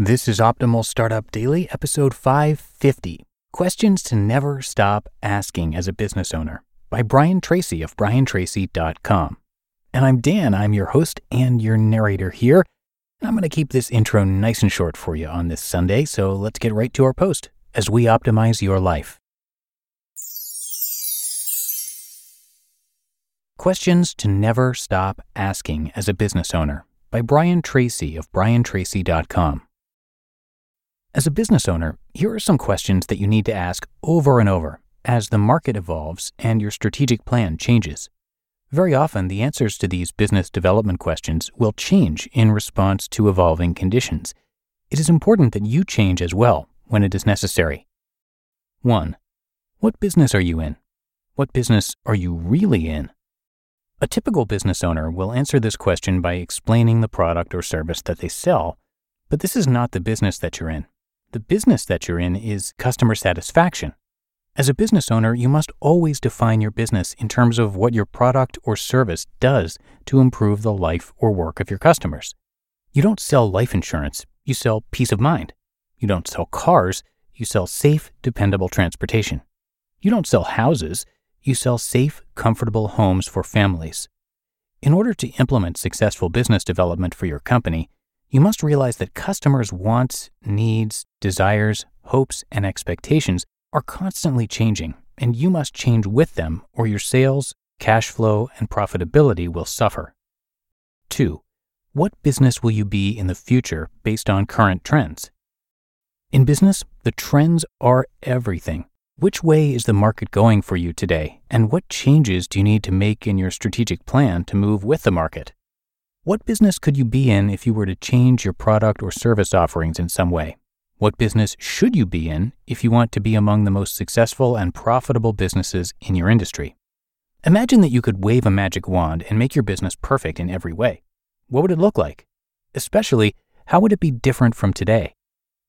This is Optimal Startup Daily, episode 550 Questions to Never Stop Asking as a Business Owner by Brian Tracy of briantracy.com. And I'm Dan, I'm your host and your narrator here. I'm going to keep this intro nice and short for you on this Sunday, so let's get right to our post as we optimize your life. Questions to Never Stop Asking as a Business Owner by Brian Tracy of briantracy.com. As a business owner, here are some questions that you need to ask over and over as the market evolves and your strategic plan changes. Very often, the answers to these business development questions will change in response to evolving conditions. It is important that you change as well when it is necessary. 1. What business are you in? What business are you really in? A typical business owner will answer this question by explaining the product or service that they sell, but this is not the business that you're in. The business that you're in is customer satisfaction. As a business owner, you must always define your business in terms of what your product or service does to improve the life or work of your customers. You don't sell life insurance, you sell peace of mind. You don't sell cars, you sell safe, dependable transportation. You don't sell houses, you sell safe, comfortable homes for families. In order to implement successful business development for your company, you must realize that customers' wants, needs, desires, hopes, and expectations are constantly changing, and you must change with them, or your sales, cash flow, and profitability will suffer. 2. What business will you be in the future based on current trends? In business, the trends are everything. Which way is the market going for you today, and what changes do you need to make in your strategic plan to move with the market? What business could you be in if you were to change your product or service offerings in some way? What business should you be in if you want to be among the most successful and profitable businesses in your industry? Imagine that you could wave a magic wand and make your business perfect in every way. What would it look like? Especially, how would it be different from today?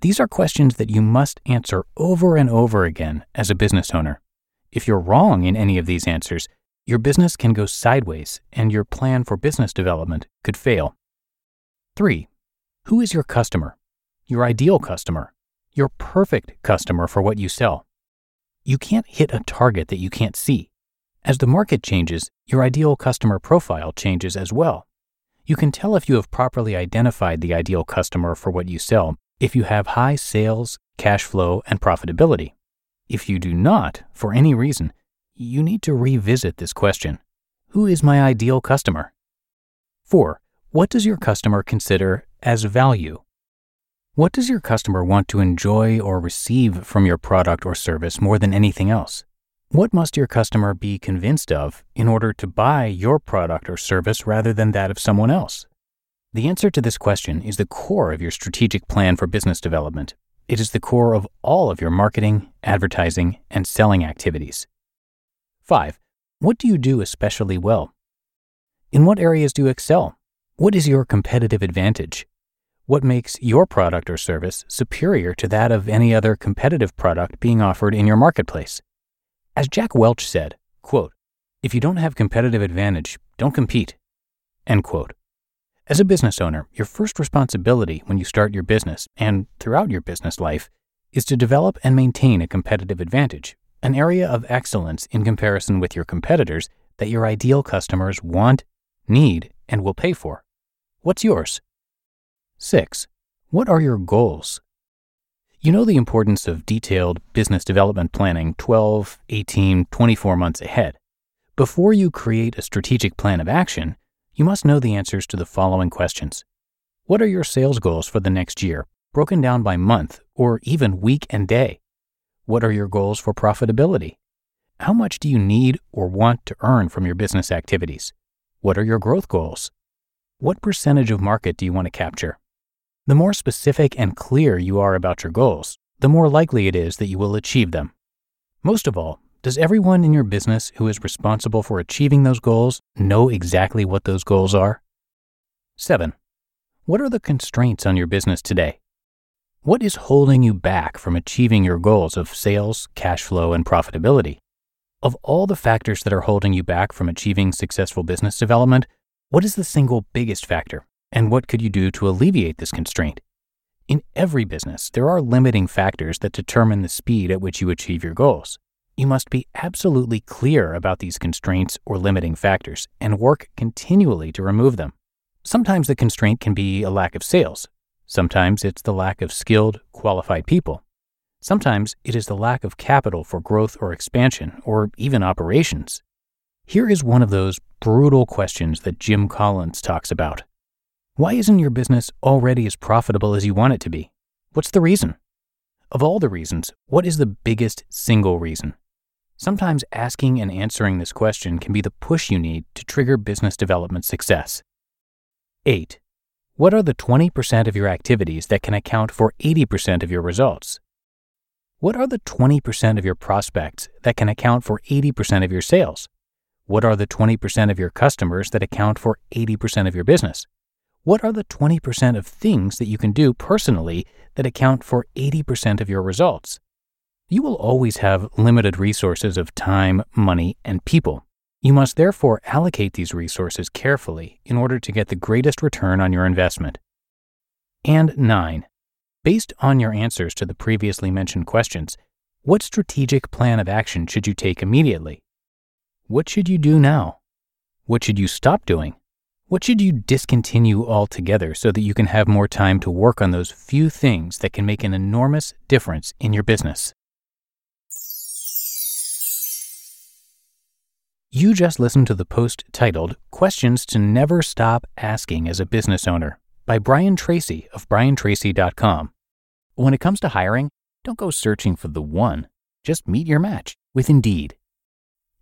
These are questions that you must answer over and over again as a business owner. If you're wrong in any of these answers, your business can go sideways and your plan for business development could fail. 3. Who is your customer? Your ideal customer? Your perfect customer for what you sell? You can't hit a target that you can't see. As the market changes, your ideal customer profile changes as well. You can tell if you have properly identified the ideal customer for what you sell if you have high sales, cash flow, and profitability. If you do not, for any reason, you need to revisit this question Who is my ideal customer? 4. What does your customer consider as value? What does your customer want to enjoy or receive from your product or service more than anything else? What must your customer be convinced of in order to buy your product or service rather than that of someone else? The answer to this question is the core of your strategic plan for business development. It is the core of all of your marketing, advertising, and selling activities. 5. What do you do especially well? In what areas do you excel? What is your competitive advantage? What makes your product or service superior to that of any other competitive product being offered in your marketplace? As Jack Welch said, quote, if you don't have competitive advantage, don't compete. End quote. As a business owner, your first responsibility when you start your business and throughout your business life is to develop and maintain a competitive advantage, an area of excellence in comparison with your competitors that your ideal customers want, need, and will pay for. What's yours? 6. What are your goals? You know the importance of detailed business development planning 12, 18, 24 months ahead. Before you create a strategic plan of action, you must know the answers to the following questions. What are your sales goals for the next year, broken down by month or even week and day? What are your goals for profitability? How much do you need or want to earn from your business activities? What are your growth goals? What percentage of market do you want to capture? The more specific and clear you are about your goals, the more likely it is that you will achieve them. Most of all, does everyone in your business who is responsible for achieving those goals know exactly what those goals are? 7. What are the constraints on your business today? What is holding you back from achieving your goals of sales, cash flow, and profitability? Of all the factors that are holding you back from achieving successful business development, what is the single biggest factor, and what could you do to alleviate this constraint? In every business, there are limiting factors that determine the speed at which you achieve your goals. You must be absolutely clear about these constraints or limiting factors and work continually to remove them. Sometimes the constraint can be a lack of sales. Sometimes it's the lack of skilled, qualified people. Sometimes it is the lack of capital for growth or expansion, or even operations. Here is one of those brutal questions that Jim Collins talks about why isn't your business already as profitable as you want it to be? What's the reason? Of all the reasons, what is the biggest single reason? Sometimes asking and answering this question can be the push you need to trigger business development success. 8. What are the 20% of your activities that can account for 80% of your results? What are the 20% of your prospects that can account for 80% of your sales? What are the 20% of your customers that account for 80% of your business? what are the 20% of things that you can do personally that account for 80% of your results? You will always have limited resources of time, money, and people. You must therefore allocate these resources carefully in order to get the greatest return on your investment. And 9. Based on your answers to the previously mentioned questions, what strategic plan of action should you take immediately? What should you do now? What should you stop doing? What should you discontinue altogether so that you can have more time to work on those few things that can make an enormous difference in your business? You just listened to the post titled Questions to Never Stop Asking as a Business Owner by Brian Tracy of briantracy.com. When it comes to hiring, don't go searching for the one, just meet your match with Indeed.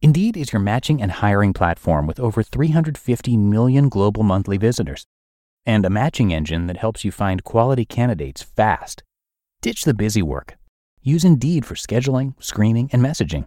Indeed is your matching and hiring platform with over 350 million global monthly visitors and a matching engine that helps you find quality candidates fast. Ditch the busy work. Use Indeed for scheduling, screening, and messaging.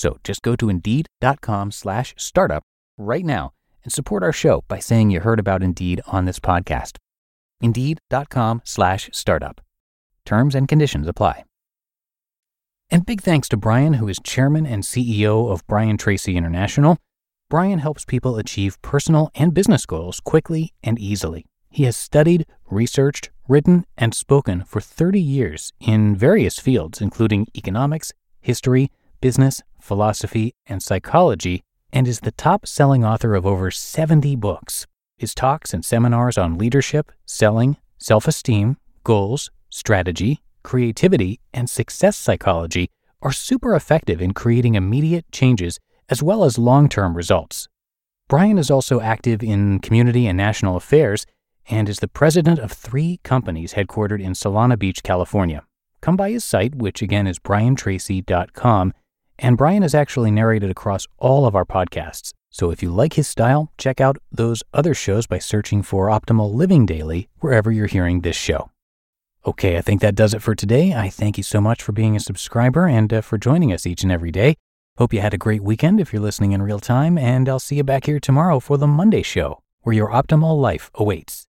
So just go to indeed.com slash startup right now and support our show by saying you heard about Indeed on this podcast. Indeed.com slash startup. Terms and conditions apply. And big thanks to Brian, who is chairman and CEO of Brian Tracy International. Brian helps people achieve personal and business goals quickly and easily. He has studied, researched, written, and spoken for 30 years in various fields, including economics, history, business, philosophy, and psychology, and is the top selling author of over 70 books. His talks and seminars on leadership, selling, self esteem, goals, strategy, creativity, and success psychology are super effective in creating immediate changes as well as long term results. Brian is also active in community and national affairs and is the president of three companies headquartered in Solana Beach, California. Come by his site, which again is briantracy.com, and Brian is actually narrated across all of our podcasts. So if you like his style, check out those other shows by searching for Optimal Living Daily wherever you're hearing this show. Okay, I think that does it for today. I thank you so much for being a subscriber and uh, for joining us each and every day. Hope you had a great weekend if you're listening in real time, and I'll see you back here tomorrow for the Monday show, where your optimal life awaits.